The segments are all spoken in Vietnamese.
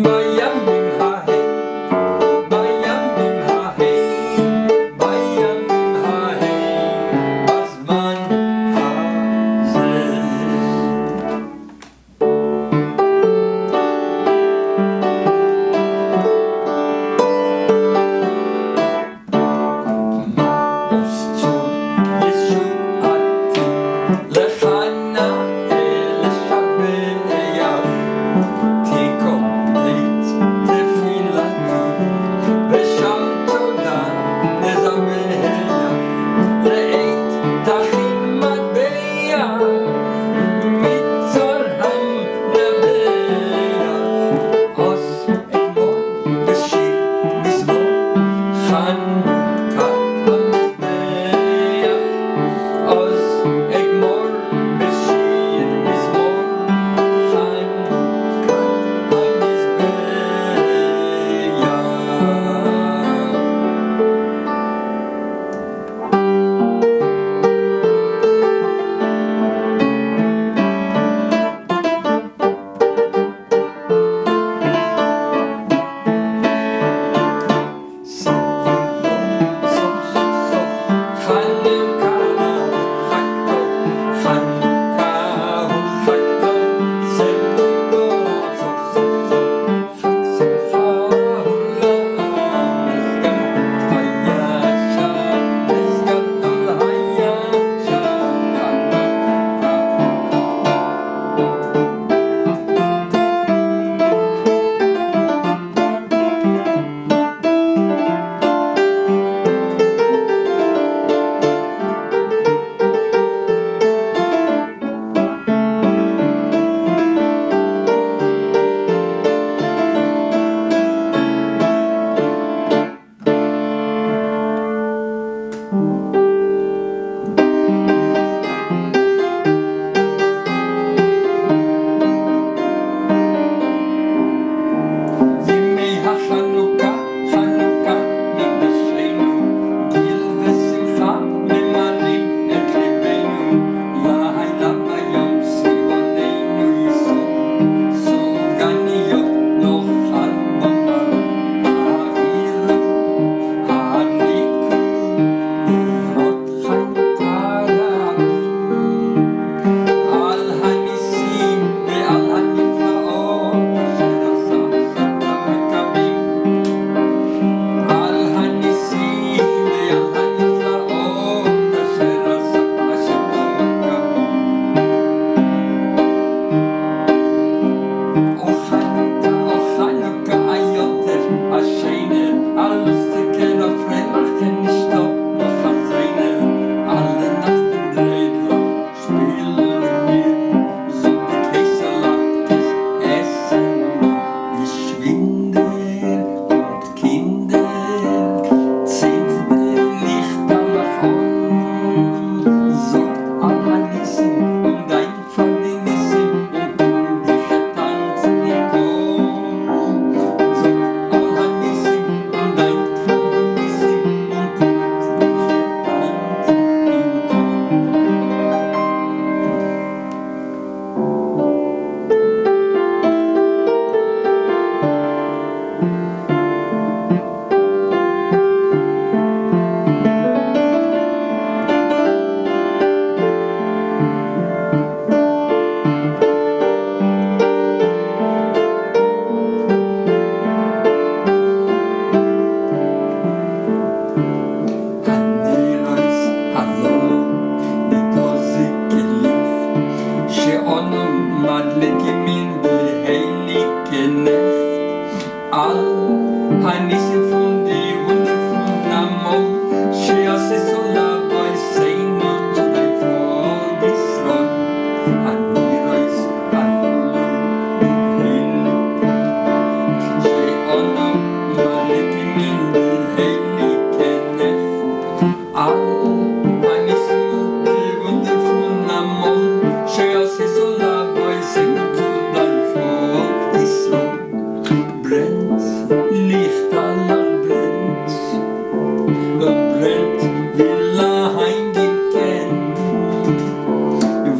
người dám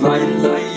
my life.